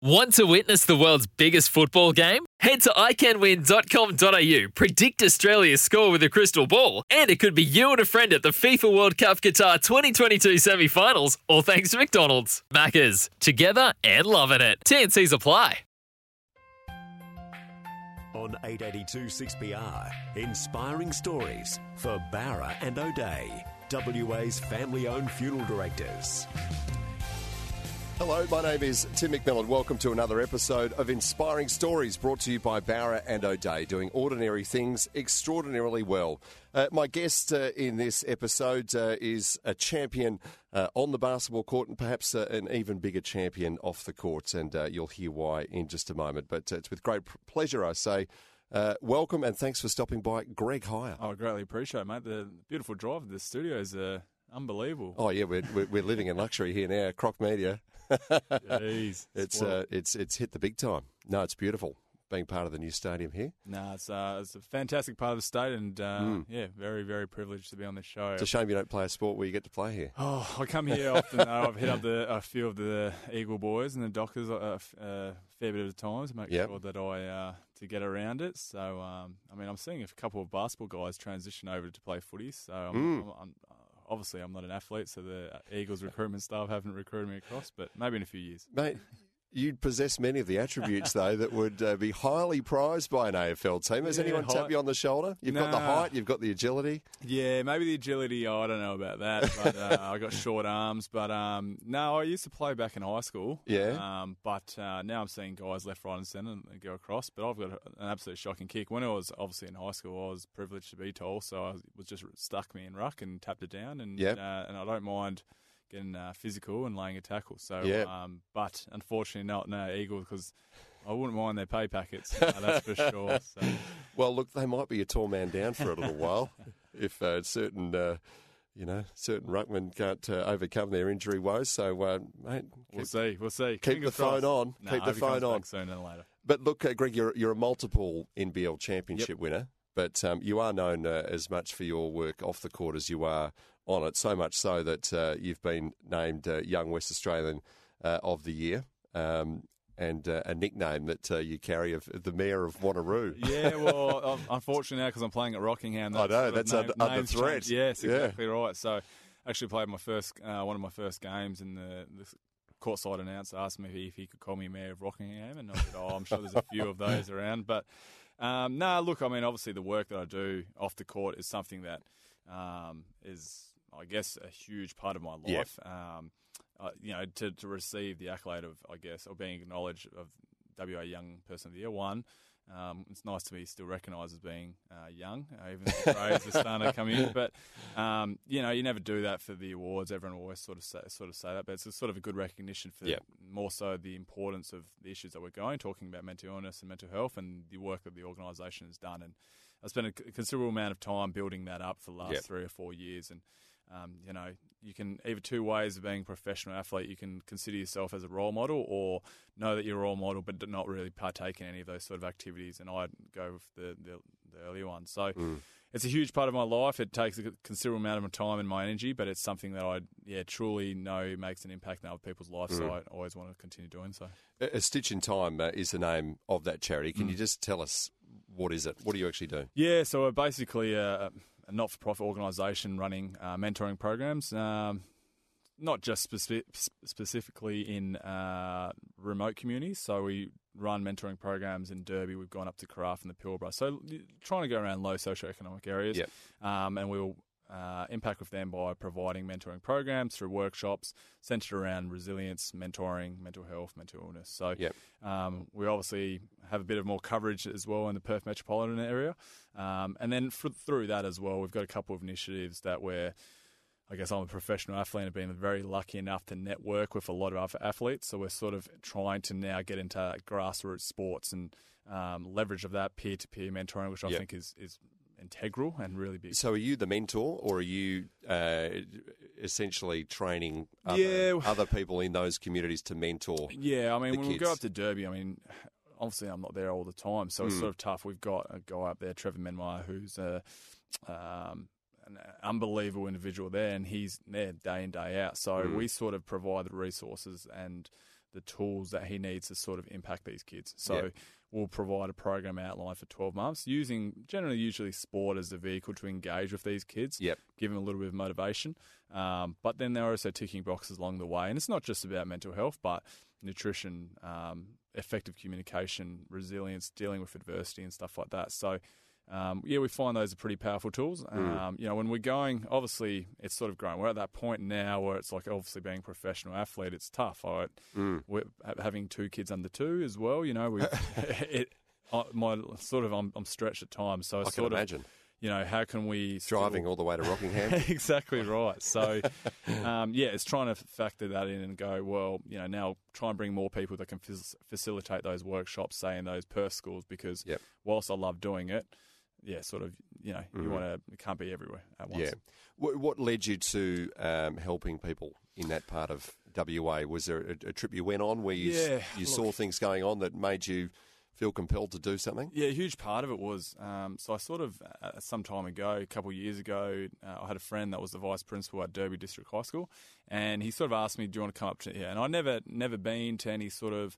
Want to witness the world's biggest football game? Head to iCanWin.com.au, predict Australia's score with a crystal ball, and it could be you and a friend at the FIFA World Cup Qatar 2022 semi finals, all thanks to McDonald's. Maccas, together and loving it. TNC's apply. On 882 6PR, inspiring stories for Bowra and O'Dea, WA's family owned funeral directors. Hello, my name is Tim McMillan. Welcome to another episode of Inspiring Stories brought to you by Bowra and O'Dea, doing ordinary things extraordinarily well. Uh, my guest uh, in this episode uh, is a champion uh, on the basketball court and perhaps uh, an even bigger champion off the court, and uh, you'll hear why in just a moment. But it's with great pleasure I say. welcome and thanks for stopping by, Greg Hire. Oh, I greatly appreciate it, mate. The beautiful drive of the studio is unbelievable. Oh yeah, we're, we're living in luxury here now. Croc Media. Jeez, it's uh, it's it's hit the big time. No, it's beautiful being part of the new stadium here. No, it's uh, it's a fantastic part of the state, and uh, mm. yeah, very very privileged to be on this show. It's a shame you don't play a sport where you get to play here. Oh, I come here often. I've hit up the, a few of the Eagle boys and the Dockers a, uh, a uh, fair bit of the time to make yep. sure that I uh, to get around it. So um, I mean, I'm seeing a couple of basketball guys transition over to play footy. So I'm, mm. I'm obviously I'm not an athlete, so the Eagles recruitment staff haven't recruited me across, but maybe in a few years. Mate, You'd possess many of the attributes, though, that would uh, be highly prized by an AFL team. Has yeah, anyone height. tapped you on the shoulder? You've nah. got the height, you've got the agility. Yeah, maybe the agility. Oh, I don't know about that, but uh, I got short arms. But um, no, I used to play back in high school. Yeah. Um, but uh, now I'm seeing guys left, right, and centre and go across. But I've got an absolute shocking kick. When I was obviously in high school, I was privileged to be tall, so I was just stuck me in ruck and tapped it down. And yep. Uh, and I don't mind getting uh, physical and laying a tackle. So, yep. um, but unfortunately, not no Eagle because I wouldn't mind their pay packets. Uh, that's for sure. So. Well, look, they might be a tall man down for a little while if uh, certain. Uh, you know, certain ruckmen can't uh, overcome their injury woes. So, uh, mate, keep, we'll see. We'll see. Keep Fingers the phone on. No, keep the phone on. Sooner than later. But look, Greg, you're you're a multiple NBL championship yep. winner but um, you are known uh, as much for your work off the court as you are on it. So much so that uh, you've been named uh, Young West Australian uh, of the Year. Um, and uh, a nickname that uh, you carry of the mayor of Wanneroo. Yeah, well, unfortunately now because I'm playing at Rockingham. I know that's name, under, under threat. Changed. Yes, exactly yeah. right. So, actually played my first one of my first games in the, the courtside announcer asked me if he could call me mayor of Rockingham, and I said, "Oh, I'm sure there's a few of those around." But um, no, nah, look, I mean, obviously the work that I do off the court is something that um, is, I guess, a huge part of my life. Um, uh, you know, to, to receive the accolade of, I guess, or being acknowledged of WA Young Person of the Year, one, um, it's nice to be still recognised as being uh, young, uh, even if the grades are starting to come in. But um, you know, you never do that for the awards. Everyone always sort of say, sort of say that, but it's a sort of a good recognition for yep. more so the importance of the issues that we're going, talking about mental illness and mental health, and the work that the organisation has done. And I spent a considerable amount of time building that up for the last yep. three or four years, and um, you know, you can either two ways of being a professional athlete. You can consider yourself as a role model, or know that you're a role model, but not really partake in any of those sort of activities. And I'd go with the the, the earlier one. So. Mm. It's a huge part of my life. It takes a considerable amount of my time and my energy, but it's something that I, yeah, truly know makes an impact in other people's lives. Mm. So I always want to continue doing so. A Stitch in Time uh, is the name of that charity. Can mm. you just tell us what is it? What do you actually do? Yeah, so basically a, a not-for-profit organisation running uh, mentoring programs. Um, not just speci- specifically in uh, remote communities. So we run mentoring programs in Derby. We've gone up to Karratha and the Pilbara. So trying to go around low socioeconomic areas. Yep. Um, and we'll uh, impact with them by providing mentoring programs through workshops centered around resilience, mentoring, mental health, mental illness. So yep. um, we obviously have a bit of more coverage as well in the Perth metropolitan area. Um, and then for, through that as well, we've got a couple of initiatives that we're I guess I'm a professional athlete and have been very lucky enough to network with a lot of other athletes. So we're sort of trying to now get into grassroots sports and um, leverage of that peer to peer mentoring, which I Yep. think is, is integral and really big. So are you the mentor, or are you uh, essentially training other, Yeah. other people in those communities to mentor? Yeah, I mean, when we go up to Derby, I mean, obviously I'm not there all the time, so it's Mm. sort of tough. We've got a guy up there, Trevor Menwar, who's a, um, an unbelievable individual there, and he's there day in, day out. So Mm. we sort of provide the resources and the tools that he needs to sort of impact these kids. So Yep. we'll provide a program outline for 12 months using generally usually sport as the vehicle to engage with these kids Yep. give them a little bit of motivation. Um, but then they're also ticking boxes along the way. And it's not just about mental health, but nutrition, um, effective communication, resilience, dealing with adversity, and stuff like that. So, um, yeah, we find those are pretty powerful tools. Um, you know, when we're going, obviously, it's sort of growing. We're at that point now where it's like, obviously, being a professional athlete, it's tough. Right, Mm. we're having two kids under two as well. You know, we it. I, my sort of, I'm, I'm stretched at times, so I can sort of, imagine you know, how can we still- driving all the way to Rockingham. exactly right. So, um, yeah, it's trying to factor that in and go, well, you know, now try and bring more people that can fac- facilitate those workshops, say in those Perth schools, because Yep. whilst I love doing it, yeah, sort of, you know, you Mhm. want to, it can't be everywhere at once. Yeah. What, what led you to um, helping people in that part of WA? Was there a, a trip you went on where you, Yeah, you saw things going on that made you feel compelled to do something? Yeah, a huge part of it was um, so I sort of uh, some time ago, a couple of years ago, uh, I had a friend that was the vice principal at Derby District High School, and he sort of asked me, "Do you want to come up to here?" And I never never been to any sort of.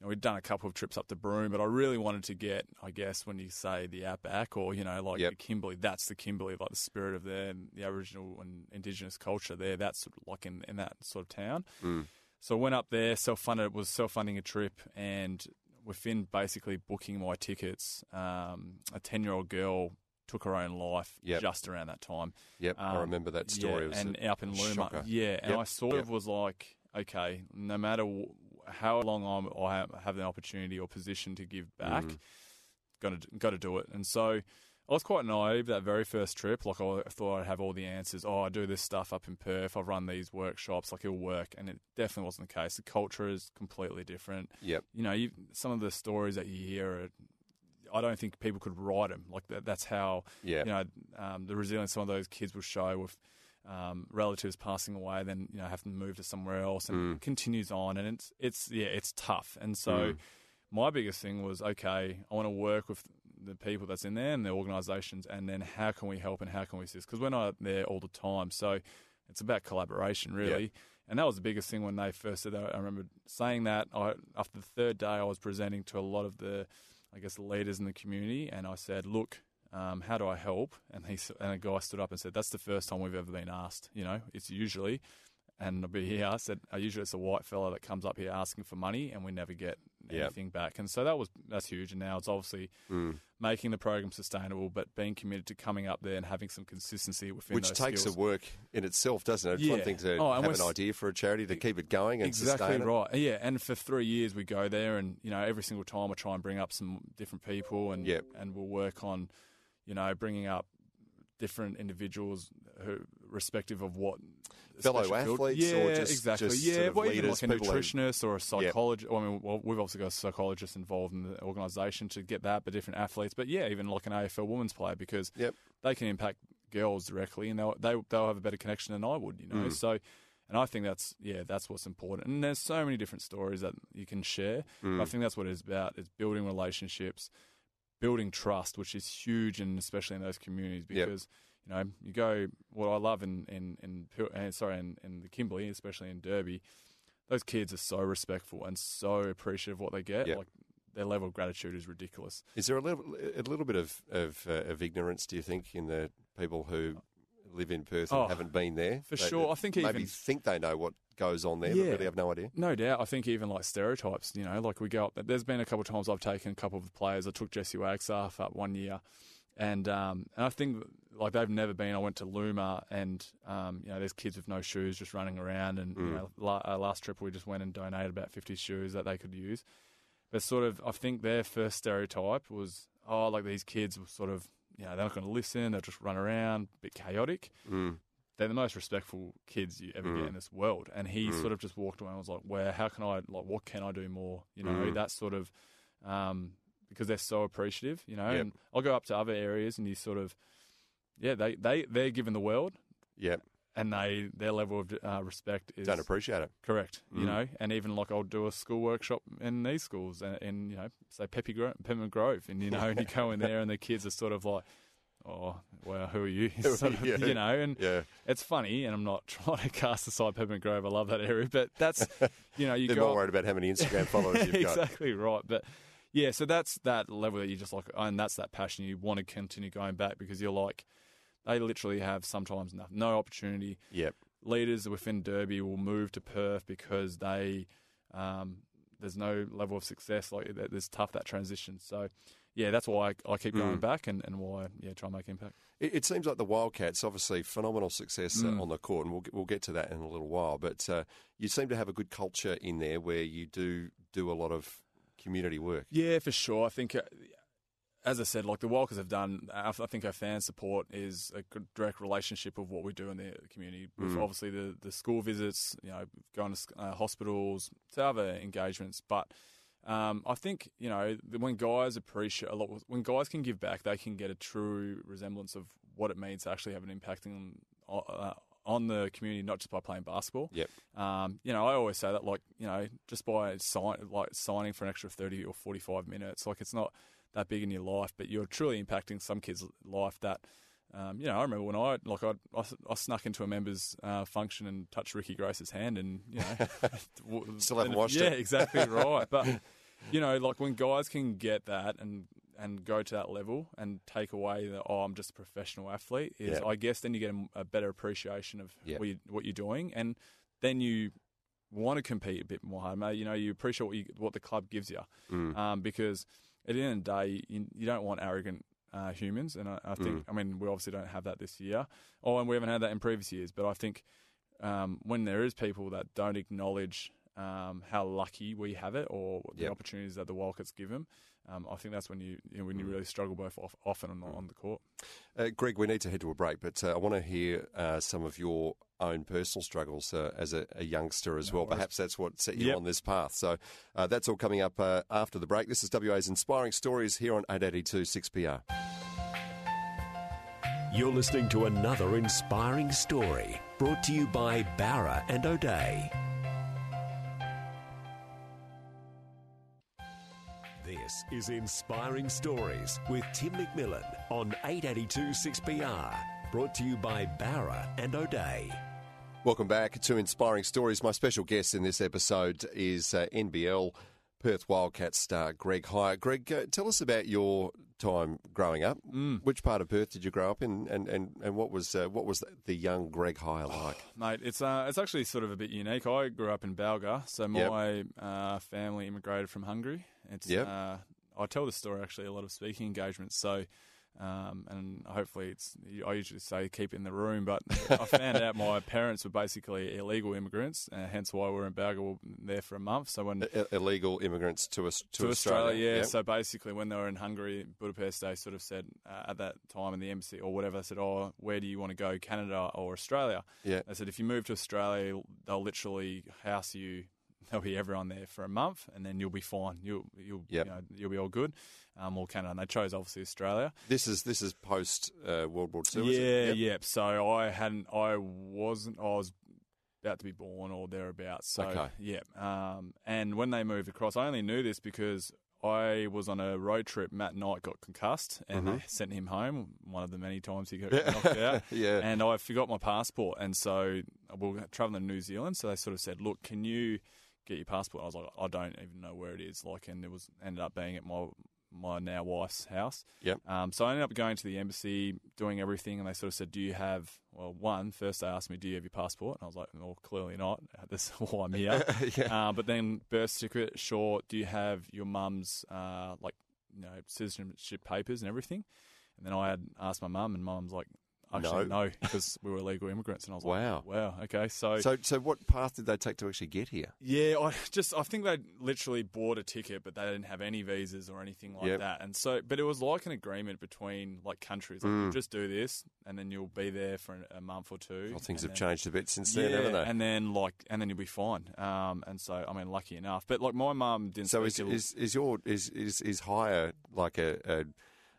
Know, we'd done a couple of trips up to Broome, but I really wanted to get, I guess, when you say the outback or, you know, like Yep. the Kimberley, that's the Kimberley, like the spirit of the Aboriginal and Indigenous culture there. That's sort of like in, in that sort of town. Mm. So I went up there, self funded, was self funding a trip, and within basically booking my tickets, um, a 10 year old girl took her own life Yep. just around that time. Yep, I Um, remember that story. Yeah, and up in Looma. shocker. Yeah, and Yep, I sort yep. of was like, okay, no matter w- how long I'm, I have, the opportunity or position to give back, Mhm. got to got to do it. And so I was quite naive that very first trip. Like I thought I'd have all the answers. Oh, I do this stuff up in Perth. I've run these workshops. Like it'll work, and it definitely wasn't the case. The culture is completely different. Yep. You know, you, some of the stories that you hear are. I don't think people could write them. Like that, that's how Yeah. you know um, the resilience some of those kids will show with um, relatives passing away, then you know have to move to somewhere else, and Mm. it continues on, and it's it's yeah, it's tough. And so Mm. my biggest thing was okay, I want to work with the people that's in there and the organisations, and then how can we help and how can we assist? Because we're not there all the time, so it's about collaboration really. And that was the biggest thing when they first said that. I remember saying that. I, after the third day, I was presenting to a lot of the, I guess, leaders in the community, and I said, "Look, um, how do I help?" And he and a guy stood up and said, "That's the first time we've ever been asked. You know, it's usually." And I'll be here. I said, uh, usually it's a white fella that comes up here asking for money, and we never get Yep. anything back. And so that was that's huge. And now it's obviously Mm. making the program sustainable, but being committed to coming up there and having some consistency within Which takes skills. a work in itself, doesn't it? It's one Yeah. thing to Oh, have an idea for a charity to keep it going and exactly sustain it. right. Yeah, and for three years we go there, and you know every single time I try and bring up some different people, and Yep. and we'll work on, you know, bringing up different individuals who, respective of what Fellow athletes yeah, or just- exactly, just yeah, sort of well, even like a nutritionist or a psychologist. I mean, well, we've also got a psychologist involved in the organisation to get that, but different athletes. But yeah, even like an AFL women's player because Yep. they can impact girls directly, and they'll they, they'll have a better connection than I would, you know. Mm. So, and I think that's yeah, that's what's important. And there's so many different stories that you can share. Mm. I think that's what it's about: is building relationships, building trust, which is huge, and especially in those communities Yep. because. You know, you go. What I love in in in uh, sorry in, in the Kimberley, especially in Derby, those kids are so respectful and so appreciative of what they get. Yep. Like their level of gratitude is ridiculous. Is there a little, a little bit of of, uh, of ignorance, do you think, in the people who live in Perth and Oh, haven't been there? for They- sure. I think maybe even- think they know what goes on there, but really have no idea. No doubt. I think even like stereotypes, you know, like we go up. There's been a couple of times I've taken a couple of the players. I took Jesse Wagstaff up one year, and um, and I think like they've never been. I went to Looma, and um, you know, there's kids with no shoes just running around, and you Mm. know, la- uh, last trip we just went and donated about 50 shoes that they could use. But sort of, I think their first stereotype was, oh, like these kids were sort of, you know, they're not going to listen. They'll just run around, a bit chaotic. Mm. They're the most respectful kids you ever Mm. get in this world. And he sort of just walked away and was like, "Where? How can I? Like, what can I do more? You know, Mm. that sort of." Um, because they're so appreciative, you know. Yep. And I'll go up to other areas, and you sort of, yeah, they they they're given the world, Yeah, and they their level of uh, respect is don't appreciate it. correct, you Mm. know. And even like I'll do a school workshop in these schools, and in you know, say Peppy Gro- Peppermint Grove, and you know, and you go in there, and the kids are sort of like, oh, well, who are you? Who are Sort of, you? You know, and Yeah, it's funny, and I'm not trying to cast aside Peppermint Grove. I love that area, but that's you know, you they're go more worried about how many Instagram followers you've got. exactly right. But yeah, so that's that level that you just like, and that's that passion you want to continue going back because you're like, they literally have sometimes no, no opportunity. Yep. Leaders within Derby will move to Perth because they um, there's no level of success. Like that- there's tough that transition. So yeah, that's why I, I keep going Mm. back and, and why yeah try and make impact. It, it seems like the Wildcats, obviously, phenomenal success uh, Mm. on the court, and we'll get, we'll get to that in a little while. But uh, you seem to have a good culture in there where you do do a lot of community work. Yeah, for sure. I think, uh, as I said, like the Walkers have done, I think our fan support is a good direct relationship of what we do in the community. With Mm. obviously the, the school visits, you know, going to uh, hospitals, to other engagements. But um, I think, you know, when guys appreciate a lot, when guys can give back, they can get a true resemblance of what it means to actually have an impact on, uh, on the community, not just by playing basketball. Yep. Um, you know, I always say that, like, you know, just by sign, like signing for an extra thirty or forty-five minutes, like it's not that big in your life, but you're truly impacting some kid's life. That, um, you know, I remember when I like I, I, I snuck into a member's uh, function and touched Ricky Grace's hand, and you know, Still haven't watched yeah, it. exactly right. But you know, like when guys can get that and and go to that level and take away that oh I'm just a professional athlete is Yeah. I guess then you get a, a better appreciation of Yeah. what, you, what you're doing and then you want to compete a bit more hard. You know, you appreciate what you, what the club gives you Mm. um, because at the end of the day, you, you don't want arrogant uh, humans, and I, I think I mean we obviously don't have that this year. Oh, and we haven't had that in previous years, but I think um, when there is people that don't acknowledge um, how lucky we have it or the Yep. opportunities that the Wildcats give them, um, I think that's when you, you know, when you really struggle both off, off and on, on the court. Uh, Greg, we need to head to a break, but uh, I want to hear uh, some of your own personal struggles uh, as a, a youngster as well. worries. Perhaps that's what set you Yep. on this path. So uh, that's all coming up uh, after the break. This is WA's Inspiring Stories here on 882 6PR. You're listening to another inspiring story brought to you by Bowra and O'Dea. This is Inspiring Stories with Tim McMillan on 882 6PR. Brought to you by Bowra and O'Dea. Welcome back to Inspiring Stories. My special guest in this episode is uh, NBL Perth Wildcats star Greg Hire. Greg, uh, tell us about your time growing up. Mm. Which part of Perth did you grow up in, and, and, and what was uh, what was the young Greg Hire like? Mate, it's uh, it's actually sort of a bit unique. I grew up in Balga, so Yep. my uh, family immigrated from Hungary. It's Yep. uh, I tell the story actually a lot of speaking engagements. So, um, and hopefully it's I usually say keep it in the room, but I found out my parents were basically illegal immigrants, uh, hence why we are in Balga. There for a month. So when I- illegal immigrants to us to, to Australia, yeah. Yep. So basically, when they were in Hungary, Budapest, they sort of said uh, at that time in the embassy or whatever, they said, "Oh, where do you want to go, Canada or Australia?" Yeah. They said, "If you move to Australia, they'll literally house you. There'll be everyone there for a month, and then you'll be fine. You'll you'll Yep. you know, you'll be all good." Um, or Canada, and they chose obviously Australia. This is this is post uh, World War Two. yeah? Yep. yep. So I hadn't, I wasn't, I was about to be born or thereabouts. So Okay. yeah. Um, and when they moved across, I only knew this because I was on a road trip. Matt Knight got concussed, and they sent him home. One of the many times he got knocked out. Yeah. And I forgot my passport, and so we were traveling to New Zealand. So they sort of said, "Look, can you get your passport?" I was like, "I don't even know where it is." Like, and it was ended up being at my my now wife's house. Yep. Um, so I ended up going to the embassy, doing everything, and they sort of said, "Do you have?" Well, one first they asked me, "Do you have your passport?" And I was like, "Well, clearly not. That's why I'm here." Yeah. uh, but then birth certificate, sure. Do you have your mum's uh, like you know citizenship papers and everything? And then I had asked my mum, and mum's like, actually No. no, because we were illegal immigrants, and I was Wow. like, wow, wow, okay, so, So, so what path did they take to actually get here? yeah, I just I think they literally bought a ticket, but they didn't have any visas or anything like Yep. that, and so but it was like an agreement between like countries, like Mm. you just do this, and then you'll be there for a month or two. Well, things have then- changed a bit since yeah, then, haven't they? and then like, and then you'll be fine. Um, and so I mean, lucky enough. But like, my mum didn't. so is, is is your is is is Hire like a, a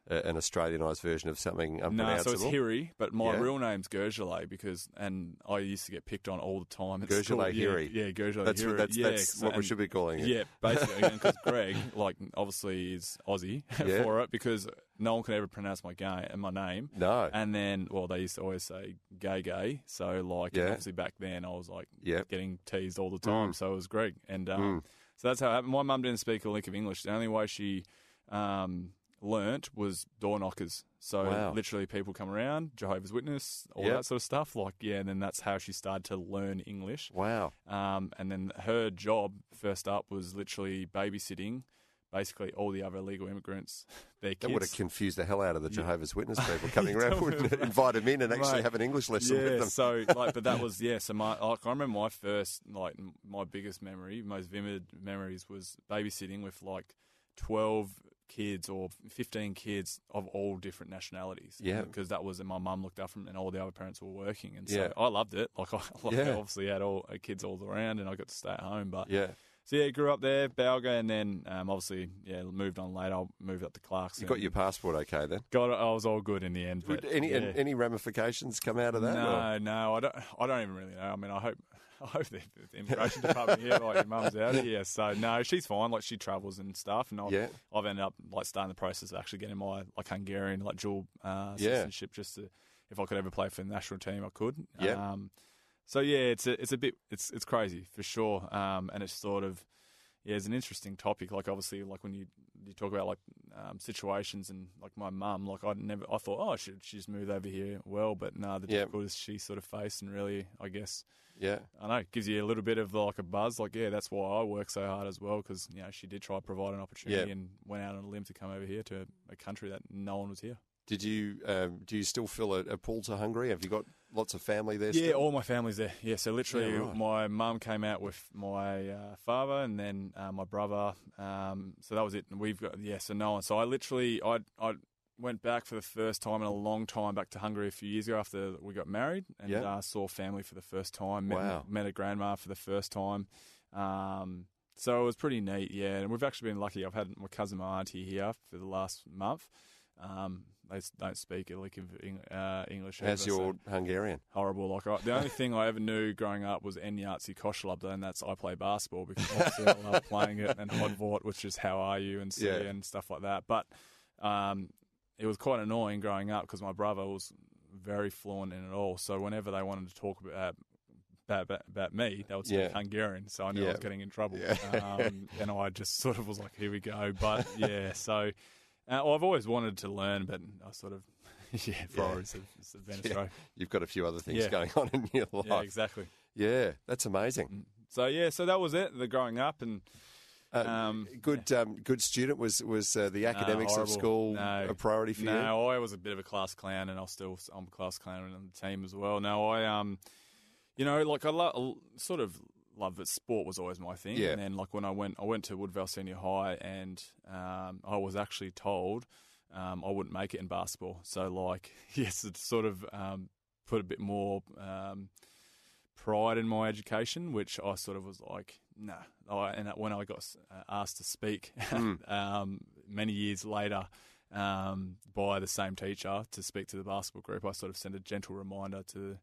an Australianised version of something No, unpronounceable? so it's Hiri, but my Yeah. real name's Gergely because, and I used to get picked on all the time. Gergely. Hiri. Yeah, yeah Gergely That's Hiri. that's, yeah, that's what we should be calling it. Yeah, basically, because Greg, like, obviously is Aussie Yeah. for it because no one could ever pronounce my game and my name. No. And then, well, they used to always say gay, gay. So, like, Yeah. obviously back then, I was like Yeah. getting teased all the time. Mm. So it was Greg, and um, Mm. so that's how it happened. My mum didn't speak a lick of English. The only way she um, learnt was door knockers. So Wow. literally, people come around, Jehovah's Witness, all Yep. that sort of stuff. Like, yeah, and then that's how she started to learn English. Wow. Um, and then her job first up was literally babysitting basically all the other illegal immigrants, their That would have confused the hell out of the. Jehovah's Witness people coming around, wouldn't it? invite them in and actually Mate. have an English lesson yeah, with them. so like, but that was yeah. So my like, I remember my first like m- my biggest memory, most vivid memories was babysitting with like twelve kids or fifteen kids of all different nationalities. Yeah. because that was and my mum looked after them, and all the other parents were working, and so Yeah. I loved it. Like I, like Yeah. I obviously had all uh, kids all around, and I got to stay at home, but yeah. So yeah, grew up there, Balga, and then um, obviously yeah, moved on later. I moved up to Clarkson. You got your passport okay then? got it. I was all good in the end. But any yeah. any ramifications come out of that? or- No, no, I don't. I don't even really know. I mean, I hope. I hope the, the immigration department here, like your mum's out here. So no, she's fine. Like she travels and stuff, and I've, Yeah. I've ended up like starting the process of actually getting my like Hungarian like dual uh, Yeah. citizenship, just to if I could ever play for the national team, I could. Yeah. Um, so yeah, it's a it's a bit it's it's crazy for sure, um, and it's sort of yeah, it's an interesting topic. Like obviously, like when you you talk about like um, situations and like my mum, like I never I thought oh she she just moved over here well, but no, the Yeah. difficulties she sort of faced and really I guess Yeah. I know it gives you a little bit of like a buzz. Like yeah, that's why I work so hard as well because you know she did try to provide an opportunity Yeah. and went out on a limb to come over here to a country that no one was here. Did you um, do you still feel a, a pull to Hungary? Have you got lots of family there? Yeah, still? all my family's there. Yeah, so literally, Yeah, right. my mum came out with my uh, father and then uh, my brother. Um, so that was it. And we've got yeah, so no one. So I literally, I I went back for the first time in a long time back to Hungary a few years ago after we got married and Yeah. uh, saw family for the first time. Met, Wow. met a grandma for the first time. Um, so it was pretty neat, yeah. And we've actually been lucky. I've had my cousin, my auntie here for the last month. Um, they don't speak of uh, English. How's so- your Hungarian? horrible. Like I, the only thing I ever knew growing up was Enyatsi Koshlubda, and that's I play basketball because obviously I love playing it, and Hodvort, which is how are you and Yeah. and stuff like that. But um, it was quite annoying growing up because my brother was very fluent in it all. So whenever they wanted to talk about about, about me, they would speak Yeah. Hungarian, so I knew I was getting in trouble. Yeah. Um, and I just sort of was like, "Here we go." But yeah, so uh, well, I've always wanted to learn, but I sort of yeah, priorities have been Yeah. You've got a few other things Yeah. going on in your life. Yeah, exactly. Yeah, that's amazing. Mm. So yeah, so that was it. The growing up and Uh, um, good, um, good student. Was was uh, the academics of school No. a priority for you? no, I was a bit of a class clown, and I'll still I'm a class clown on the team as well. No, I um, you know, like I lo- sort of love that sport was always my thing. Yeah. And then like when I went, I went to Woodvale Senior High, and um, I was actually told um, I wouldn't make it in basketball. So like, yes, it sort of um, put a bit more um, pride in my education, which I sort of was like, nah. I, and when I got uh, asked to speak Mm. um, many years later um, by the same teacher to speak to the basketball group, I sort of sent a gentle reminder to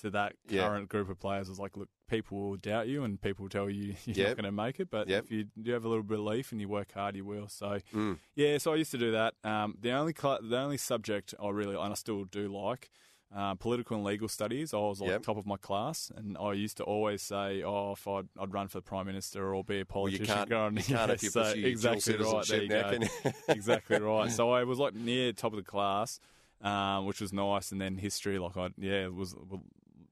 to that Yeah. current group of players. I was like, look, people will doubt you and people will tell you you're Yep. not going to make it, but Yep. if you do have a little belief and you work hard, you will. So Mm. yeah, so I used to do that. Um, the only cl- the only subject I really and I still do like uh, political and legal studies. I was like Yep. top of my class, and I used to always say, "Oh, if I'd, I'd run for the prime minister or be a Well, you politician." can't, go on- you can't if you're so pushing exactly right. There you now, go. exactly right. So I was like near top of the class, um, which was nice, and then history, like I yeah, it was, was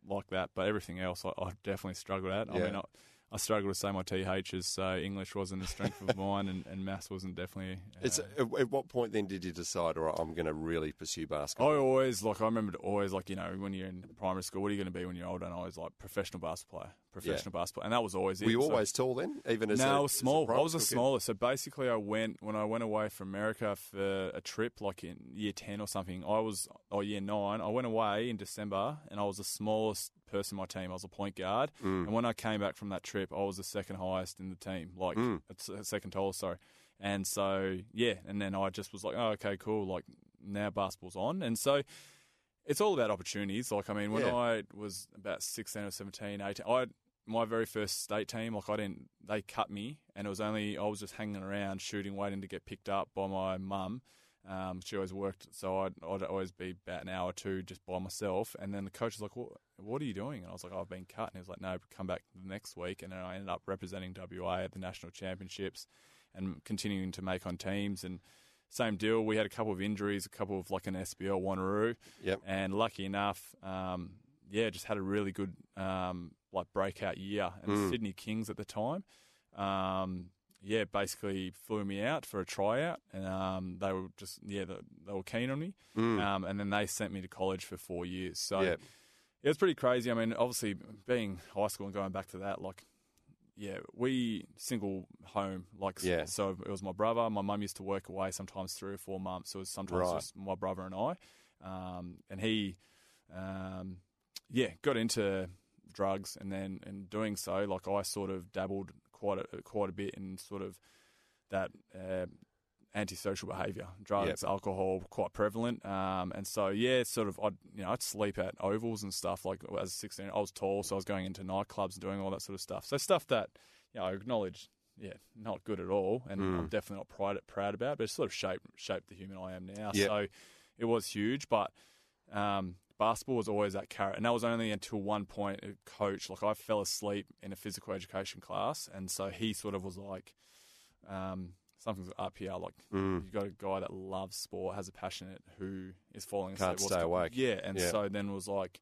like that. But everything else, I, I definitely struggled at. I mean, I, I struggled to say my THs, so English wasn't a strength of mine, and, and maths wasn't definitely. Uh, It's, at, at what point then did you decide, all right, I'm going to really pursue basketball? I always like I remember always like you know when you're in primary school, what are you going to be when you're older? And I was like professional basketball player, professional basketball, and that was always it. Were you So- always tall then, even as no, a, I was as a small. I was kid? smallest. So basically, I went when I went away from America for a trip, like in year ten or something. I was or year nine. I went away in December, and I was the smallest person in my team. I was a point guard, Mm. and when I came back from that trip, I was the second highest in the team, like Mm. uh, second tallest. Sorry, and so yeah, and then I just was like, oh, okay, cool. Like now basketball's on, and so. It's all about opportunities. Like, I mean, when Yeah. I was about 16 or 17, 18, I my very first state team, like I didn't, they cut me, and it was only I was just hanging around shooting, waiting to get picked up by my mum. Um, she always worked, so I'd, I'd always be about an hour or two just by myself. And then the coach was like, "What, what are you doing?" And I was like, oh, "I've been cut." And he was like, "No, come back the next week." And then I ended up representing WA at the national championships and continuing to make on teams. And same deal, we had a couple of injuries, a couple of like an SBL Wanneroo. Yep. And lucky enough, um, yeah, just had a really good um, like breakout year. And Mm. Sydney Kings at the time, um, yeah, basically flew me out for a tryout, and um, they were just yeah, they, they were keen on me. Mm. Um, and then they sent me to college for four years. So Yeah. it was pretty crazy. I mean, obviously being high school and going back to that, like. Yeah, we single home, like Yeah. so. It was my brother. My mum used to work away sometimes three or four months. So it was sometimes Right. just my brother and I. Um, and he, um, yeah, got into drugs, and then in doing so, like I sort of dabbled quite a, quite a bit in sort of that uh, antisocial behaviour, drugs, alcohol, quite prevalent. Um, and so yeah, sort of I'd you know I'd sleep at ovals and stuff. Like as a sixteen, I was tall, so I was going into nightclubs and doing all that sort of stuff. So stuff that you know I acknowledge. Yeah, not good at all, and Mm. I'm definitely not proud proud about. But it sort of shaped shaped the human I am now. Yep. So it was huge, but um, basketball was always that carrot, and that was only until one point. A coach, like I fell asleep in a physical education class, and so he sort of was like, um, "Something's up here." Like Mm. you got a guy that loves sport, has a passion in it, who is falling asleep. Can't stay awake. Yeah, and Yeah. so then was like.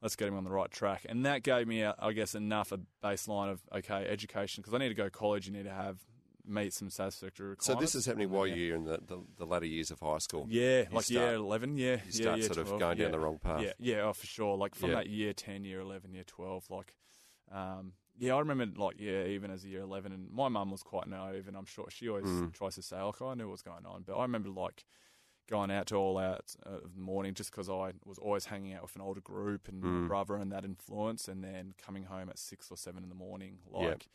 Let's get him on the right track, and that gave me, uh, I guess, enough a baseline of okay, education because I need to go to college. You need to have meet some satisfactory requirements. So this is happening while yeah. you're in the, the, the latter years of high school. Yeah, You like start- year eleven, yeah, yeah, start year sort of 12, going down yeah. the wrong path. Yeah, yeah, oh, for sure. Like from Yeah. that year ten, year eleven, year twelve, like, um, yeah, I remember like yeah, even as a year eleven, and my mum was quite naive, and I'm sure she always Mm. tries to say, like, I knew what was going on, but I remember like going out to all out uh, of the morning just because I was always hanging out with an older group and Mm. brother and that influence, and then coming home at six or seven in the morning, Yeah. like.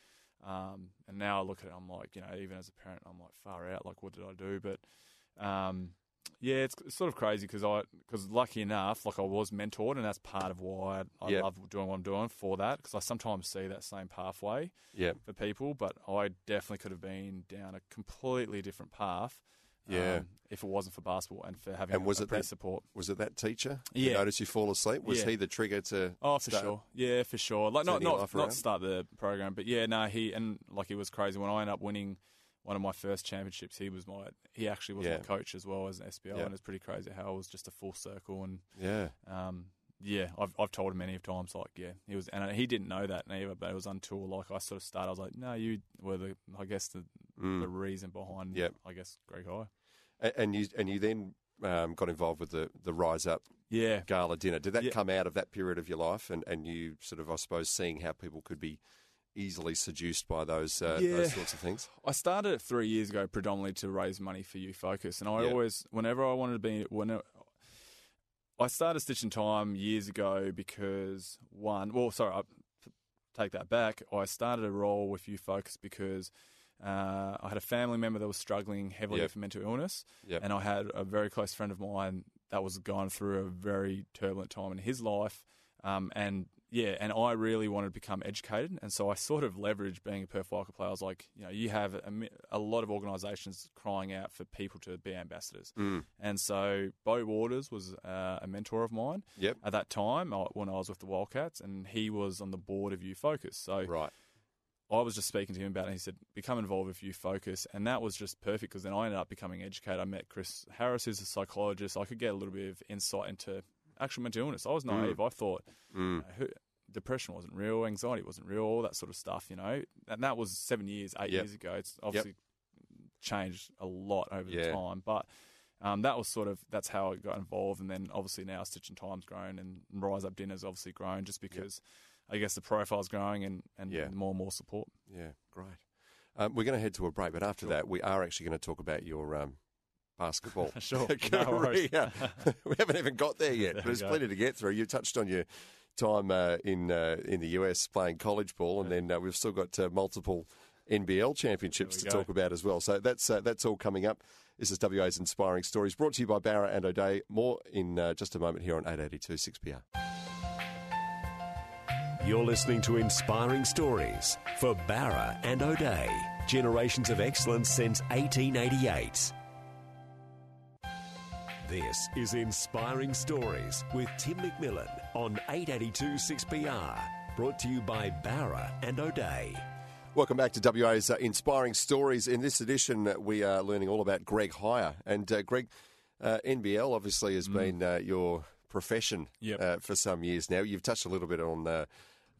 Um, and now I look at it, I'm like, you know, even as a parent, I'm like, far out. Like, what did I do? But, um, yeah, it's, it's sort of crazy because I, because lucky enough, like I was mentored, and that's part of why I, Yeah. love doing what I'm doing for that. Because I sometimes see that same pathway Yeah. for people, but I definitely could have been down a completely different path. Yeah. um, if it wasn't for basketball and for having And was a, it that- support. Was it that teacher? Yeah. noticed you fall asleep? Was Yeah. he the trigger to? Oh, for sure. Yeah, for sure. Like not not not start the program, but yeah, no, he and like it was crazy when I ended up winning one of my first championships. He was my he actually was Yeah. my coach as well as an SBL, Yeah. and it's pretty crazy how it was just a full circle. And Yeah. um, yeah, I've I've told him many of times like yeah, he was, and he didn't know that either, but it was until like I sort of started. I was like, no, you were the I guess the Mm. the reason behind Yep. I guess Greg Hire. A- And you and you then um, got involved with the the Rise Up Yeah, gala dinner. Did that Yeah. come out of that period of your life, and, and you sort of, I suppose, seeing how people could be easily seduced by those uh, Yeah. those sorts of things? I started it three years ago predominantly to raise money for Youth Focus, and I Yeah. always, whenever I wanted to be, when I started Stitch in Time years ago because one, well, sorry, I take that back. I started a role with Youth Focus because uh, I had a family member that was struggling heavily Yep. with mental illness, Yep. and I had a very close friend of mine that was going through a very turbulent time in his life, um, and yeah, and I really wanted to become educated, and so I sort of leveraged being a Perth Wildcat player. I was like, you know, you have a, a lot of organisations crying out for people to be ambassadors, Mm. and so Bo Waters was uh, a mentor of mine Yep. at that time uh, when I was with the Wildcats, and he was on the board of Youth Focus. So Right. I was just speaking to him about it. And he said, become involved if you Focus. And that was just perfect because then I ended up becoming educated. I met Chris Harris, who's a psychologist. I could get a little bit of insight into actual mental illness. I was naive. I thought, Mm. who, depression wasn't real, anxiety wasn't real, all that sort of stuff, you know. And that was seven years, eight Yep. years ago. It's obviously changed a lot over Yeah. the time, but um, that was sort of that's how it got involved. And then obviously now Stitch in Time's grown, and Rise Up Dinner's obviously grown just because I guess the profile's growing and and Yeah. more and more support. Yeah, great. Um, we're going to head to a break, but after that, we are actually going to talk about your um, basketball Sure, career. we haven't even got there yet. There There's go. plenty to get through. You touched on your time uh, in uh, in the US playing college ball, and then uh, we've still got uh, multiple NBL championships to go. talk about as well. So that's uh, that's all coming up. This is WA's Inspiring Stories, brought to you by Bowra and O'Dea. More in uh, just a moment here on 882 6PR. You're listening to Inspiring Stories for Bowra and O'Dea. Generations of excellence since 1888. This is Inspiring Stories with Tim McMillan on 882 6PR. Brought to you by Bowra and O'Dea. Welcome back to WA's uh, Inspiring Stories. In this edition, uh, we are learning all about Greg Hire. And uh, Greg, uh, NBL obviously has been uh, your profession Mm. Yep. uh, for some years now. You've touched a little bit on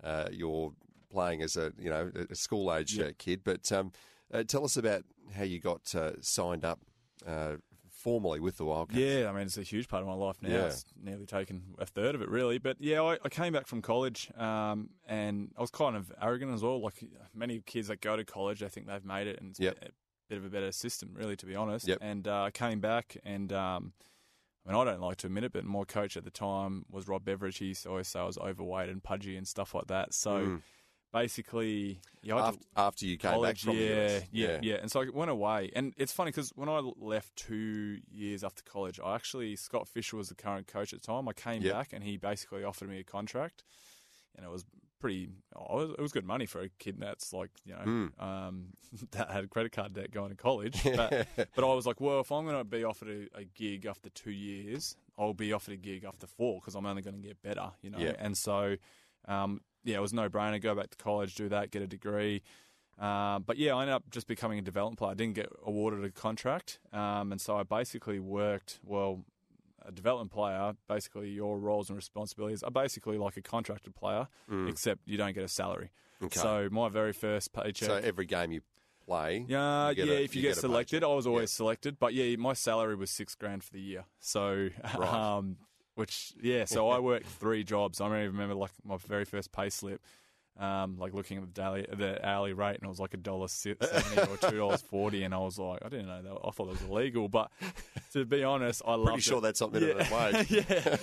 uh, uh, your playing as a you know a school age uh, kid, but um, uh, tell us about how you got uh, signed up uh, formally with the Wildcats. Yeah, I mean, it's a huge part of my life now. Yeah. It's nearly taken a third of it, really. But yeah, I, I came back from college um, and I was kind of arrogant as well. Like many kids that go to college, I think they've made it and it's Yep. a bit of a better system, really, to be honest. Yep. And uh, I came back and. Um, I mean, I don't like to admit it, but my coach at the time was Rob Beveridge. He used to always say I was overweight and pudgy and stuff like that. So Mm. basically, yeah, After, after you came college, back from yeah, the yeah, yeah, And so I went away, and it's funny because when I left two years after college, I actually Scott Fisher was the current coach at the time. I came Yep. back, and he basically offered me a contract, and it was pretty. Oh, it was- it was good money for a kid that's like you know Mm. um, that had a credit card debt going to college. But, but I was like, well, if I'm going to be offered a, a gig after two years, I'll be offered a gig after four because I'm only going to get better, you know. Yeah. And so, um, yeah, it was no brainer. Go back to college, do that, get a degree. Um, but yeah, I ended up just becoming a development player. I didn't get awarded a contract, um, and so I basically worked. Well, a development player, basically your roles and responsibilities are basically like a contracted player, except you don't get a salary. Mm. Okay. So my very first paycheck. So every game you play, Yeah, you yeah. a- if you, you get, get selected, paycheck. I was always selected. But yeah, my salary was six grand for the year. So, Right. um, which yeah, so I worked three jobs. I don't even remember like my very first pay slip. Um, like looking at the daily, the hourly rate, and it was like a dollar seventy or two dollars forty, and I was like, I didn't know that. I thought it was illegal, but to be honest, I loved Pretty sure it. that's something of a wage. yeah,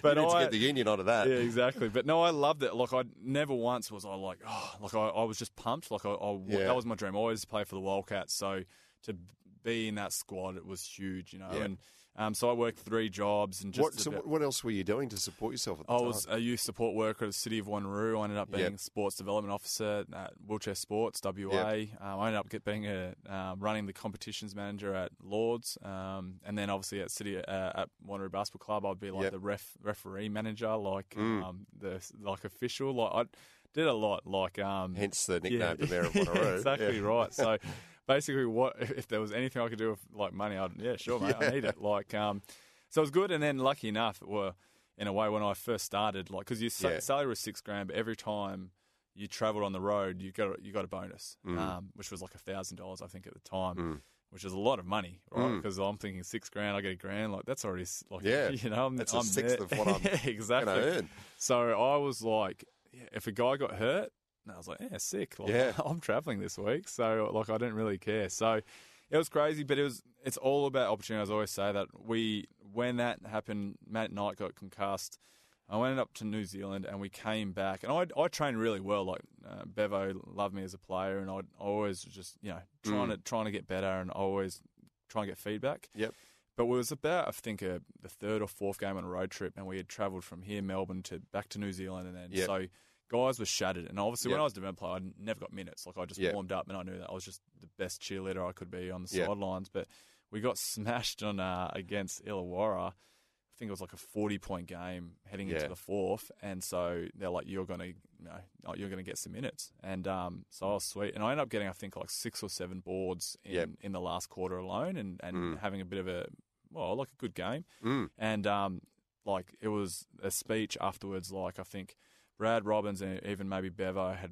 but you need to I, get the union onto that. yeah, exactly. But no, I loved it. Like I never once was I like, oh, like I, I was just pumped. Like I, I Yeah. that was my dream. I always play for the Wildcats, so to be in that squad, it was huge, you know. Yeah. And um, so I worked three jobs and just What, so what- else were you doing to support yourself at the I time? was a youth support worker at the City of Wanneroo. I ended up being Yep. sports development officer at Wheelchair Sports WA. Um, I ended up get, being a um, running the competitions manager at Lords, um, and then obviously at City uh, at Wanneroo Basketball Club, I'd be like Yep. the ref referee manager, like Mm. um, the like official. Like I did a lot. Like um, Hence the nickname, yeah. the Mayor of Wanneroo. exactly Yeah. right. So basically, what if there was anything I could do with like money? I'd yeah, sure, mate, I need it. Like um, so it was good. And then lucky enough, well, in a way, when I first started, like because your Yeah. salary was six grand, but every time you travelled on the road, you got a- you got a bonus, Mm. um, which was like a thousand dollars, I think, at the time. Mm. Which is a lot of money, right? Mm. Because I'm thinking six grand, I get a grand. Like that's already like, Yeah. you know, I'm, That's a I'm sixth there. of what I'm Yeah, exactly. Earn. So I was like, yeah, if a guy got hurt, and I was like, yeah, sick. Like, Yeah. I'm traveling this week, so like I didn't really care. So it was crazy, but it was it's all about opportunity. I always say that we when that happened, Matt Knight got concussed. I went up to New Zealand and we came back, and I I trained really well. Like uh, Bevo loved me as a player, and I'd always just you know trying Mm. to trying to get better, and always trying to get feedback. Yep. But it was about, I think, a, the third or fourth game on a road trip, and we had travelled from here, Melbourne, to back to New Zealand, and then Yep. so guys were shattered. And obviously, when Yep. I was a development player, I never got minutes. Like I just warmed up, and I knew that I was just the best cheerleader I could be on the sidelines. But we got smashed on uh, against Illawarra. I think it was like a forty-point game heading Yeah. into the fourth, and so they're like, "You're gonna, you know, oh, you're gonna get some minutes." And um, so I was sweet, and I ended up getting, I think, like six or seven boards in, Yep. in the last quarter alone, and and Mm. having a bit of a well, like a good game. Mm. And um, like it was a speech afterwards. Like I think Brad Robbins and even maybe Bevo had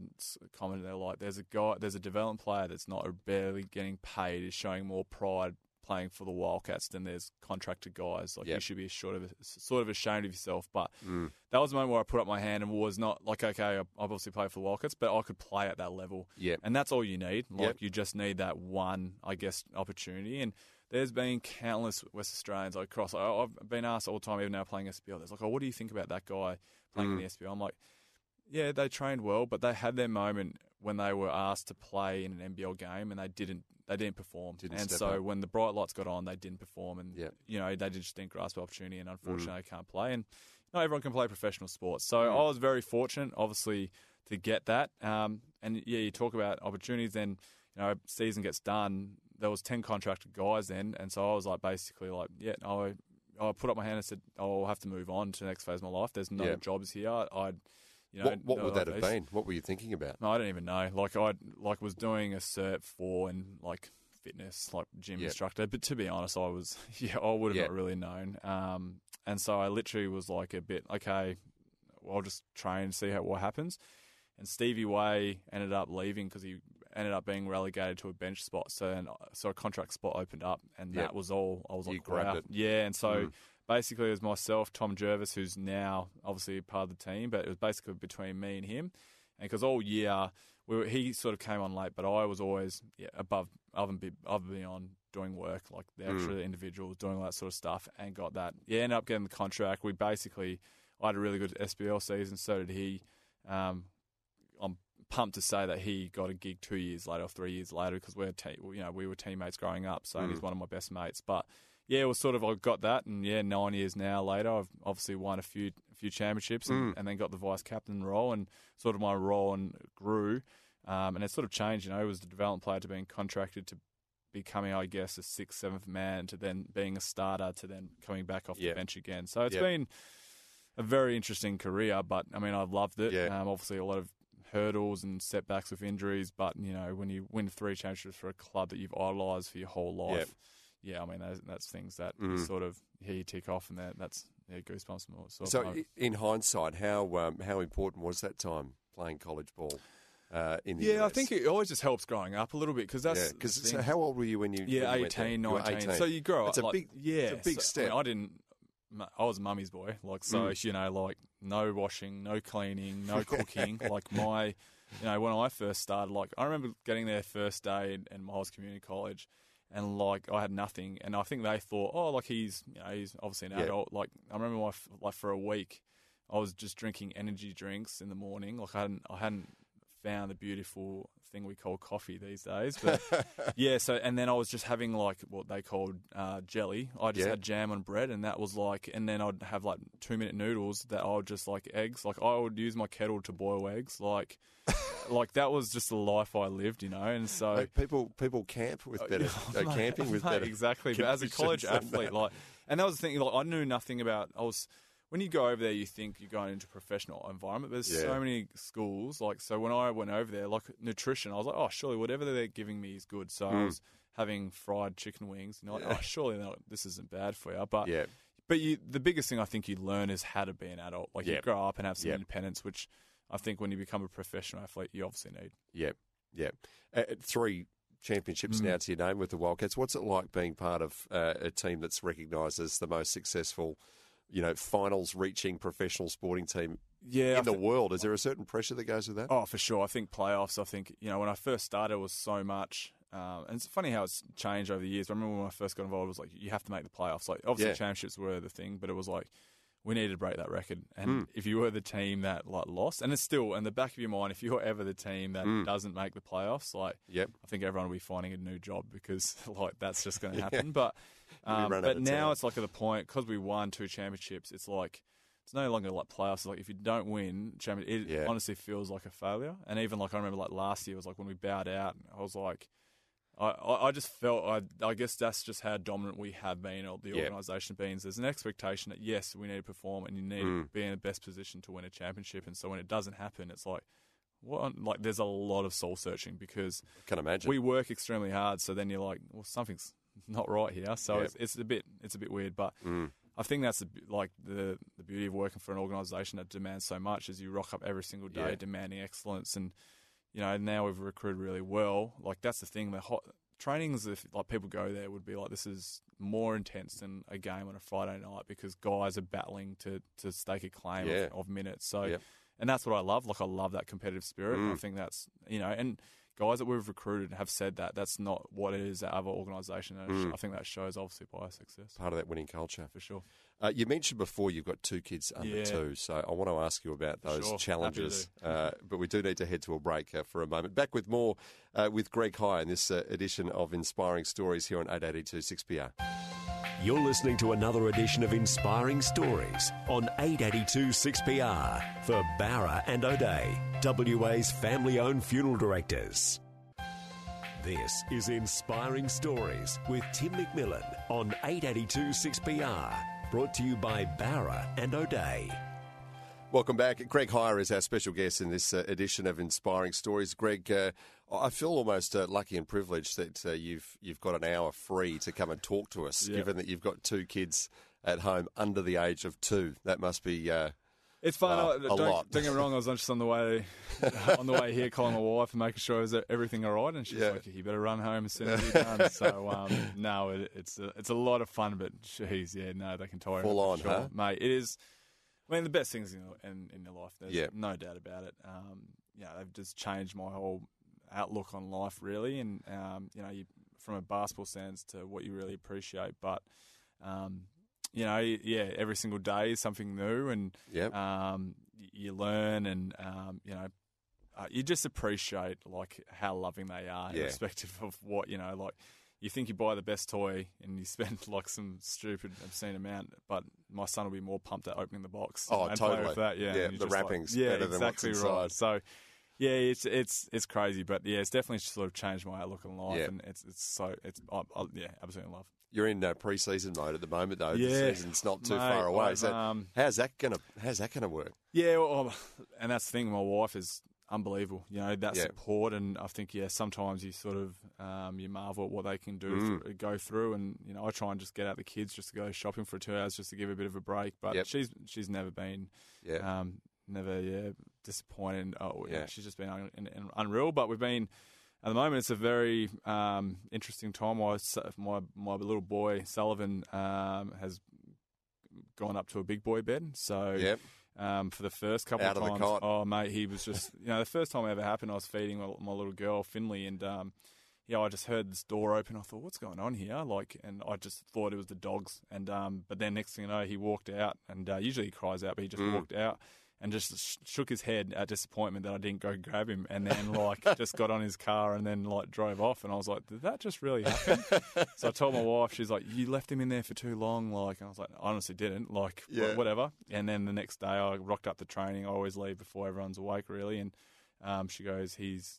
commented there like, there's a guy, there's a development player that's not barely getting paid, is showing more pride playing for the Wildcats than there's contracted guys. Like Yep. you should be sort of sort of ashamed of yourself. But Mm. that was the moment where I put up my hand and was not like, okay, I've obviously play for the Wildcats, but I could play at that level. Yep. And that's all you need. Like Yep. you just need that one, I guess, opportunity. And there's been countless West Australians like across. I've been asked all the time, even now playing SBL. There's like, oh, what do you think about that guy playing Mm. in the SBL? I'm like, yeah, they trained well, but they had their moment when they were asked to play in an NBL game and they didn't. They didn't perform. Didn't and so up. when the bright lights got on, they didn't perform, and Yep. you know they just didn't grasp the opportunity, and Mm. unfortunately, they can't play. And not everyone can play professional sports. So Mm. I was very fortunate, obviously, to get that. Um, and yeah, you talk about opportunities. Then you know, season gets done. There was ten contracted guys then, and so I was like, basically, like, yeah, I, I put up my hand and said, I'll have to move on to the next phase of my life. There's no jobs here. I'd, you know, what what would that have been? What were you thinking about? No, I don't even know. Like I like was doing a cert for and like fitness, like gym Yep. instructor. But to be honest, I was yeah, I would have Yep. not really known. Um, and so I literally was like a bit okay. Well, I'll just train, see how what happens. And Stevie Weigh ended up leaving because he ended up being relegated to a bench spot. So and so a contract spot opened up, and Yep. that was all. I was You like, wow. it. yeah. And so Mm. Basically, it was myself, Tom Jervis, who's now obviously part of the team, but it was basically between me and him. And because all year we were, he sort of came on late, but I was always yeah, above, above and be- above and beyond doing work, like the Mm. extra individuals, doing all that sort of stuff, and got that. Yeah, ended up getting the contract. We basically, I had a really good SBL season, so did he. Um, I'm pumped to say that he got a gig two years later or three years later because we're te- you know we were teammates growing up, so and he's Mm. one of my best mates. But yeah, it was sort of I got that, and yeah, nine years now later, I've obviously won a few a few championships, and, Mm. and then got the vice captain role, and sort of my role and grew, um, and it sort of changed. You know, it was the development player to being contracted to becoming, I guess, a sixth, seventh man to then being a starter to then coming back off the bench again. So it's Yeah. been a very interesting career, but I mean, I've loved it. Yeah. Um, obviously, a lot of hurdles and setbacks with injuries, but you know, when you win three championships for a club that you've idolised for your whole life, yeah, I mean, that's, that's things that you Mm. sort of here you tick off, and that that's yeah, goosebumps more. Sort So, of, in hindsight, how um, how important was that time playing college ball uh, in the yeah, I think it always just helps growing up a little bit because that's because thing. so how old were you when you Yeah, when you went there? 18, You were 19. So you grow up. It's a like, big- yeah, it's a big so, I, mean, step. I didn't. I was a mummy's boy, like so. Mm. You know, like no washing, no cleaning, no cooking. like my, you know, when I first started, like I remember getting there first day in, in Miles Community College, and like I had nothing, and I think they thought, oh, like he's, you know, he's obviously an Yeah. adult. Like I remember my like for a week, I was just drinking energy drinks in the morning. Like I hadn't, I hadn't found the beautiful thing we call coffee these days, but yeah, so and then I was just having like what they called uh, jelly. I just Yeah. had jam on bread, and that was like, and then I'd have like two minute noodles that I would just like eggs. Like I would use my kettle to boil eggs. Like, like that was just the life I lived, you know. And so Like, people people camp with better yeah, uh, mate, camping with mate, better exactly. But as a college athlete, like, and that was the thing. Like, I knew nothing about. I was when you go over there, you think you're going into a professional environment. There's Yeah. so many schools. Like, so when I went over there, like nutrition, I was like, oh, surely whatever they're giving me is good. So I Mm. was having fried chicken wings. and You know, like, Yeah. oh, surely not, this isn't bad for you. But yeah, but you, the biggest thing I think you learn is how to be an adult. Like Yep. you grow up and have some Yep. independence, which I think when you become a professional athlete, you obviously need. yeah, yeah. Uh, three championships Mm. now to your name with the Wildcats. What's it like being part of uh, a team that's recognised as the most successful? You know, finals reaching professional sporting team Yeah, I in the world. Is there a certain pressure that goes with that? Oh, for sure. I think playoffs. I think you know when I first started, it was so much. Um, and it's funny how it's changed over the years. I remember when I first got involved, it was like you have to make the playoffs. Like obviously Yeah. championships were the thing, but it was like we needed to break that record. And Mm. if you were the team that like lost, and it's still in the back of your mind, if you're ever the team that Mm. doesn't make the playoffs, like Yep. I think everyone will be finding a new job because like that's just going to happen. But You'll be um, but now it's like at the point because we won two championships, it's like it's no longer like playoffs. It's like if you don't win champion, it Yeah. honestly feels like a failure. And even like I remember like last year was like when we bowed out, I was like. I, I I just felt I I guess that's just how dominant we have been or the Yeah. organisation being. There's an expectation that yes we need to perform and you need Mm. to be in the best position to win a championship. And so when it doesn't happen, it's like what like there's a lot of soul searching because I can imagine. we work extremely hard. So then you're like, well, something's not right here. So Yeah. it's, it's a bit it's a bit weird, but Mm. I think that's the, like the the beauty of working for an organisation that demands so much is you rock up every single day Yeah. demanding excellence and you know now we've recruited really well like that's the thing the hot trainings if like people go there would be like this is more intense than a game on a Friday night because guys are battling to to stake a claim Yeah. of, of minutes so Yep. and that's what I love like I love that competitive spirit and I Mm. think that's you know and guys that we've recruited have said that that's not what it is at other organisations Mm. I think that shows obviously by our success Part of that winning culture. for sure Uh, you mentioned before you've got two kids under Yeah. two, so I want to ask you about those Sure. Challenges. Uh, but we do need to head to a break uh, for a moment. Back with more uh, with Greg Hire in this uh, edition of Inspiring Stories here on 882 6PR. You're listening to another edition of Inspiring Stories on 882 6PR for Bowra and O'Dea, WA's family owned funeral directors. This is Inspiring Stories with Tim McMillan on 882 6PR, brought to you by Bowra and O'Dea. Welcome back. Greg Hire is our special guest in this uh, edition of Inspiring Stories. Greg, uh, I feel almost uh, lucky and privileged that uh, you've you've got an hour free to come and talk to us, Yeah. given that you've got two kids at home under the age of two. That must be uh, It's fun. Uh, I- don't, lot. don't get me wrong. I was just on the way, on the way here, calling my wife and making sure is everything all right. And she's Yeah. like, "You better run home as soon as you're done." so um, no, it, it's a, it's a lot of fun, but geez, yeah, no, they can tire you Full on, sure. huh? mate. It is. I mean, the best things in in, in your life. There's Yeah. no doubt about it. Um, yeah, they've just changed my whole outlook on life, really, and um, you know, you, from a basketball sense to what you really appreciate, but. Um, you know, yeah, every single day is something new, and Yep. um, you learn and um, you know uh, you just appreciate like how loving they are, Yeah. irrespective of what you know. Like you think you buy the best toy and you spend like some stupid obscene amount, but my son will be more pumped at opening the box. Oh, totally. with that. Yeah, Yeah, the just like- wrapping's yeah, better than what's exactly right. So. Yeah, it's it's it's crazy, but yeah, it's definitely sort of changed my outlook on life, Yeah. and it's it's so it's I, I, yeah, absolutely love. You're in uh, pre-season mode at the moment, though. Yeah. The season's not too Mate, far away. I've, So um, how's that gonna How's that gonna work? Yeah, well, and that's the thing. My wife is unbelievable. You know that Yeah. support, and I think yeah, sometimes you sort of um, you marvel at what they can do Mm. through, go through, and you know I try and just get out the kids just to go shopping for two hours just to give a bit of a break. But Yep. she's she's never been Yeah. um, never yeah disappointed. Oh, yeah. Yeah. she's just been un, un, unreal. But we've been at the moment. It's a very um, interesting time. My my my little boy Sullivan um, has gone up to a big boy bed. So Yep. um, for the first couple Out of of times. cot. Oh, mate, he was just, you know, the first time it ever happened, I was feeding my, my little girl, Finley, and, um, yeah, I just heard this door open. I thought, what's going on here? Like, and I just thought it was the dogs. And, um, but then next thing you know, he walked out, and uh, usually he cries out, but he just Mm. walked out and just shook his head at disappointment that I didn't go grab him, and then like just got on his car and then like drove off. And I was like, did that just really happen? so I told my wife, she's like, you left him in there for too long. Like, I was like, I honestly didn't. Like, Yeah. whatever. And then the next day, I rocked up the training. I always leave before everyone's awake, really. And um, she goes, he's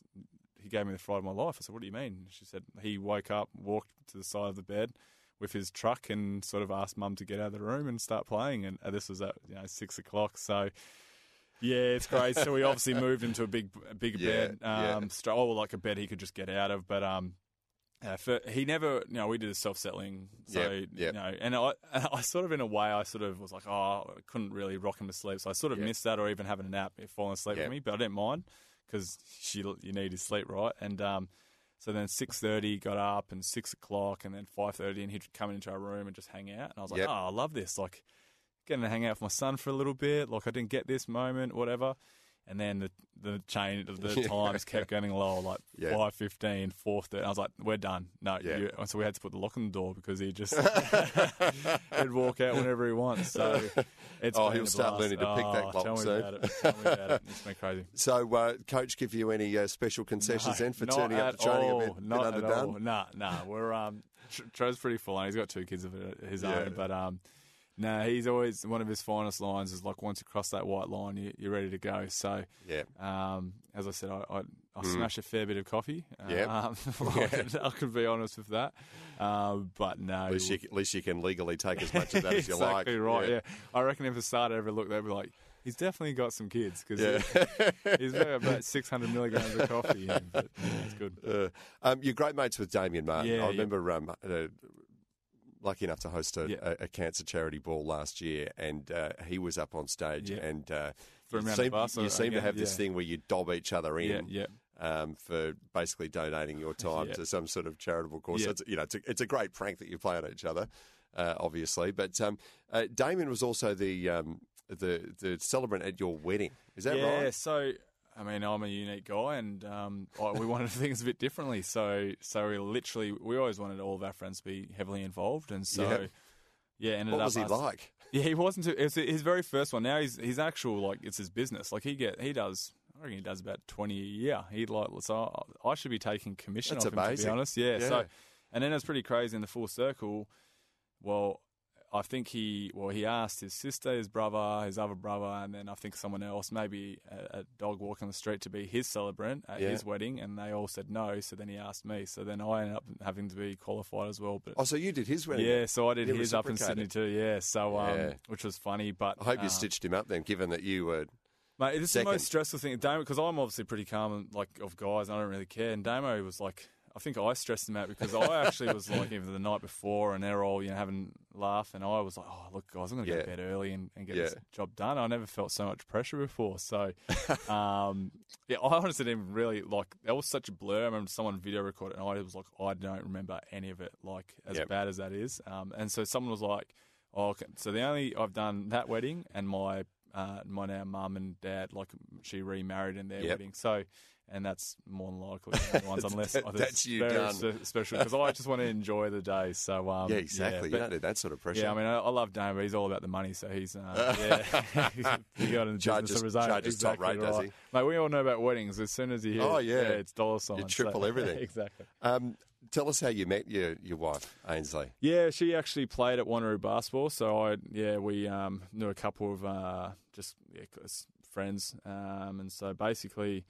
he gave me the fright of my life. I said, what do you mean? She said he woke up, walked to the side of the bed with his truck, and sort of asked mum to get out of the room and start playing. And uh, this was at you know six o'clock, so. Yeah, it's great. so we obviously moved him to a big, a bigger Yeah, bed, yeah. um, stra- oh, like a bed he could just get out of. But um, uh, for, he never, you know, we did a self settling. So, Yep, yep. you know, and I, I sort of, in a way, I sort of was like, oh, I couldn't really rock him to sleep. So I sort of Yep. missed that or even having a nap if falling asleep with me. But I didn't mind because you need his sleep, right? And um, so then 6.30 got up and 6 o'clock and then 5.30 and he'd come into our room and just hang out. And I was like, oh, I love this. Like, getting to hang out with my son for a little bit. Like, I didn't get this moment, whatever. And then the the chain, of the Yeah. times kept getting lower, like Yeah. 5.15, 4.30. I was like, we're done. No, Yeah. you, so we had to put the lock on the door because he just, he'd walk out whenever he wants. So it's Oh, he'll start blast. learning to pick that Oh, clock tell me soon. About it. Tell me about it. It's been crazy. So, uh, coach, give you any uh, special concessions then for turning up to training all. a bit, bit not underdone? At all. Nah, nah. We're um, Tr- Tro's pretty full on. He's got two kids of his Yeah. own, but um, no, he's always one of his finest lines is like once you cross that white line, you, you're ready to go. So, Yeah. um, as I said, I, I, I smash a fair bit of coffee. Mm. Yep. Um, I, can, I can be honest with that. Um, but no, At least, you, at least you can legally take as much of that as you like. exactly right. Yeah. I reckon if a starter ever looked, they'd be like, he's definitely got some kids because Yeah. he's about 600 milligrams of coffee. in but yeah, it's good. Uh, um, you're great mates with Damian Martin. Yeah, I yeah. remember um, uh, lucky enough to host a, Yeah. a, a cancer charity ball last year, and uh, he was up on stage, Yeah. and uh, you him around the seem, bus, you seem to have this yeah. thing where you dob each other in. Yeah, yeah. Um, for basically donating your time Yeah. to some sort of charitable cause. So it's, you know, it's a, it's a great prank that you play on each other, uh, obviously. But um, uh, Damian was also the um, the the celebrant at your wedding. Is that yeah, right? Yeah. So I mean, I'm a unique guy, and um, we wanted things a bit differently. So, so we literally, we always wanted all of our friends to be heavily involved, and so Yeah. yeah, ended What up was he like? Yeah, he wasn't. Too, it's his very first one. Now he's his actual like it's his business. Like he get he does. I reckon he does about twenty a year. He like so I should be taking commission That's off him to be honest. Yeah, Yeah. So, and then it's pretty crazy in the full circle. Well, I think he well he asked his sister, his brother, his other brother, and then I think someone else, maybe a, a dog walking the street, to be his celebrant at Yeah. his wedding, and they all said no. So then he asked me. So then I ended up having to be qualified as well. But Oh, so you did his wedding? yeah, so I did You his up in Sydney too. Yeah, so um, Yeah. which was funny, but I hope you um, stitched him up then, given that you were. Mate, this is the most stressful thing, Damo, because I'm obviously pretty calm and like of guys, and I don't really care. And Damo was like, I think I stressed them out because I actually was like even the night before, and they're all you know having a laugh, and I was like, oh look, guys, I'm going to Yeah. go to bed early and, and get Yeah. this job done. I never felt so much pressure before, so um, yeah, I honestly didn't really like. That was such a blur. I remember someone video recorded, and I was like, I don't remember any of it, like as Yep. bad as that is. Um, and so someone was like. Oh, okay. So the only I've done that wedding and my uh, my now mum and dad like she remarried in their Yep. wedding. So and that's more than likely the ones unless That- that's you done. spe- special because I just want to enjoy the day. So um, yeah, exactly. you but- don't need that sort of pressure. yeah, I mean, I, I love Dan, but he's all about the money. So he's, uh, yeah, he got in the Charges- business of his own. charges top exactly rate, does he? Mate, we all know about weddings. As soon as you hear, Oh, it, yeah. it's dollar signs. so- triple everything. exactly. Um, tell us how you met your your wife, Ainsley. Yeah, she actually played at Wanneroo basketball. So I, yeah, we um, knew a couple of uh, just yeah, friends, um, and so basically,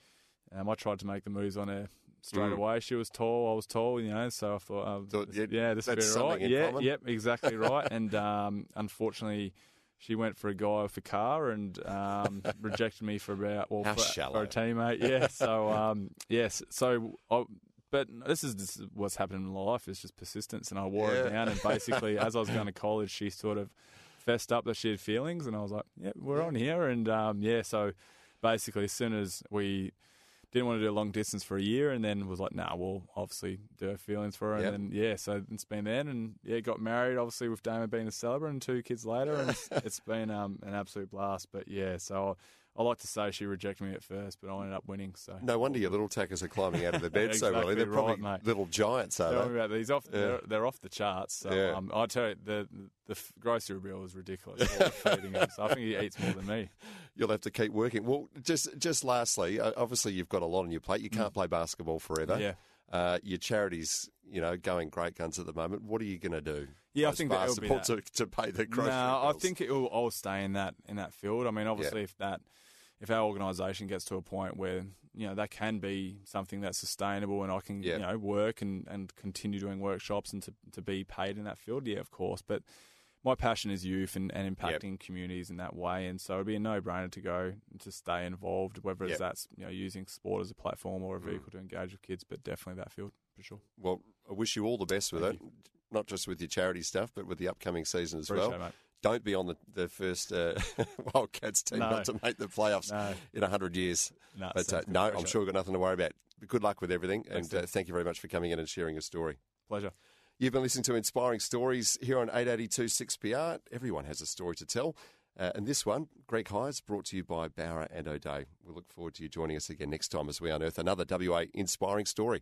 um, I tried to make the moves on her straight Mm. away. She was tall, I was tall, you know. So I thought, Thought this- you'd- yeah, this would be that's right. Yeah, common. yep, exactly right. And um, unfortunately. She went for a guy with a car and um, rejected me for about well for, for a teammate. Yeah, so um, yes, so I, but this is is what's happened in life. It's just persistence, and I wore Yeah. it down. And basically, as I was going to college, she sort of fessed up that she had feelings, and I was like, "Yeah, we're on here." And um, yeah, so basically, as soon as we didn't want to do a long distance for a year, and then was like, "Nah, we'll obviously do our feelings for her." Yep. And then yeah, so it's been then, and yeah, got married. Obviously, with Damon being a celebrant, and two kids later, and it's, it's been um, an absolute blast. But yeah, so. I like to say she rejected me at first, but I ended up winning. So No wonder your little tackers are climbing out of the bed so Exactly early. They're probably right, little giants, are Tell they? about these. Off, Yeah. they're, they're off the charts. So Yeah. um, I tell you, the the grocery bill is ridiculous. feeding him. So I think he eats more than me. You'll have to keep working. Well, just just lastly, obviously you've got a lot on your plate. You can't play basketball forever. Mm. Yeah. Uh, your charity's, you know, going great guns at the moment. What are you going to do? Yeah, I think that it'll be that. to, to pay the grocery no, I think it will. I'll stay in that in that field. I mean, obviously, if that if our organisation gets to a point where you know that can be something that's sustainable, and I can Yeah. you know work and, and continue doing workshops and to to be paid in that field, yeah, of course. But my passion is youth and, and impacting communities in that way, and so it'd be a no brainer to go to stay involved, whether Yep. it's that's you know using sport as a platform or a mm. vehicle to engage with kids, but definitely that field for sure. Well, I wish you all the best with Thank it. Not just with your charity stuff, but with the upcoming season as Appreciate well. it. Don't be on the, the first uh, Wildcats team No. not to make the playoffs No. in 100 years. No, but uh, no, I'm sure we've got nothing to worry about. Good luck with everything, Thanks, and uh, thank you very much for coming in and sharing your story. Pleasure. You've been listening to Inspiring Stories here on 882 6PR. Everyone has a story to tell. Uh, and this one, Greg Hire's, brought to you by Bowra and O'Dea. We look forward to you joining us again next time as we unearth another WA inspiring story.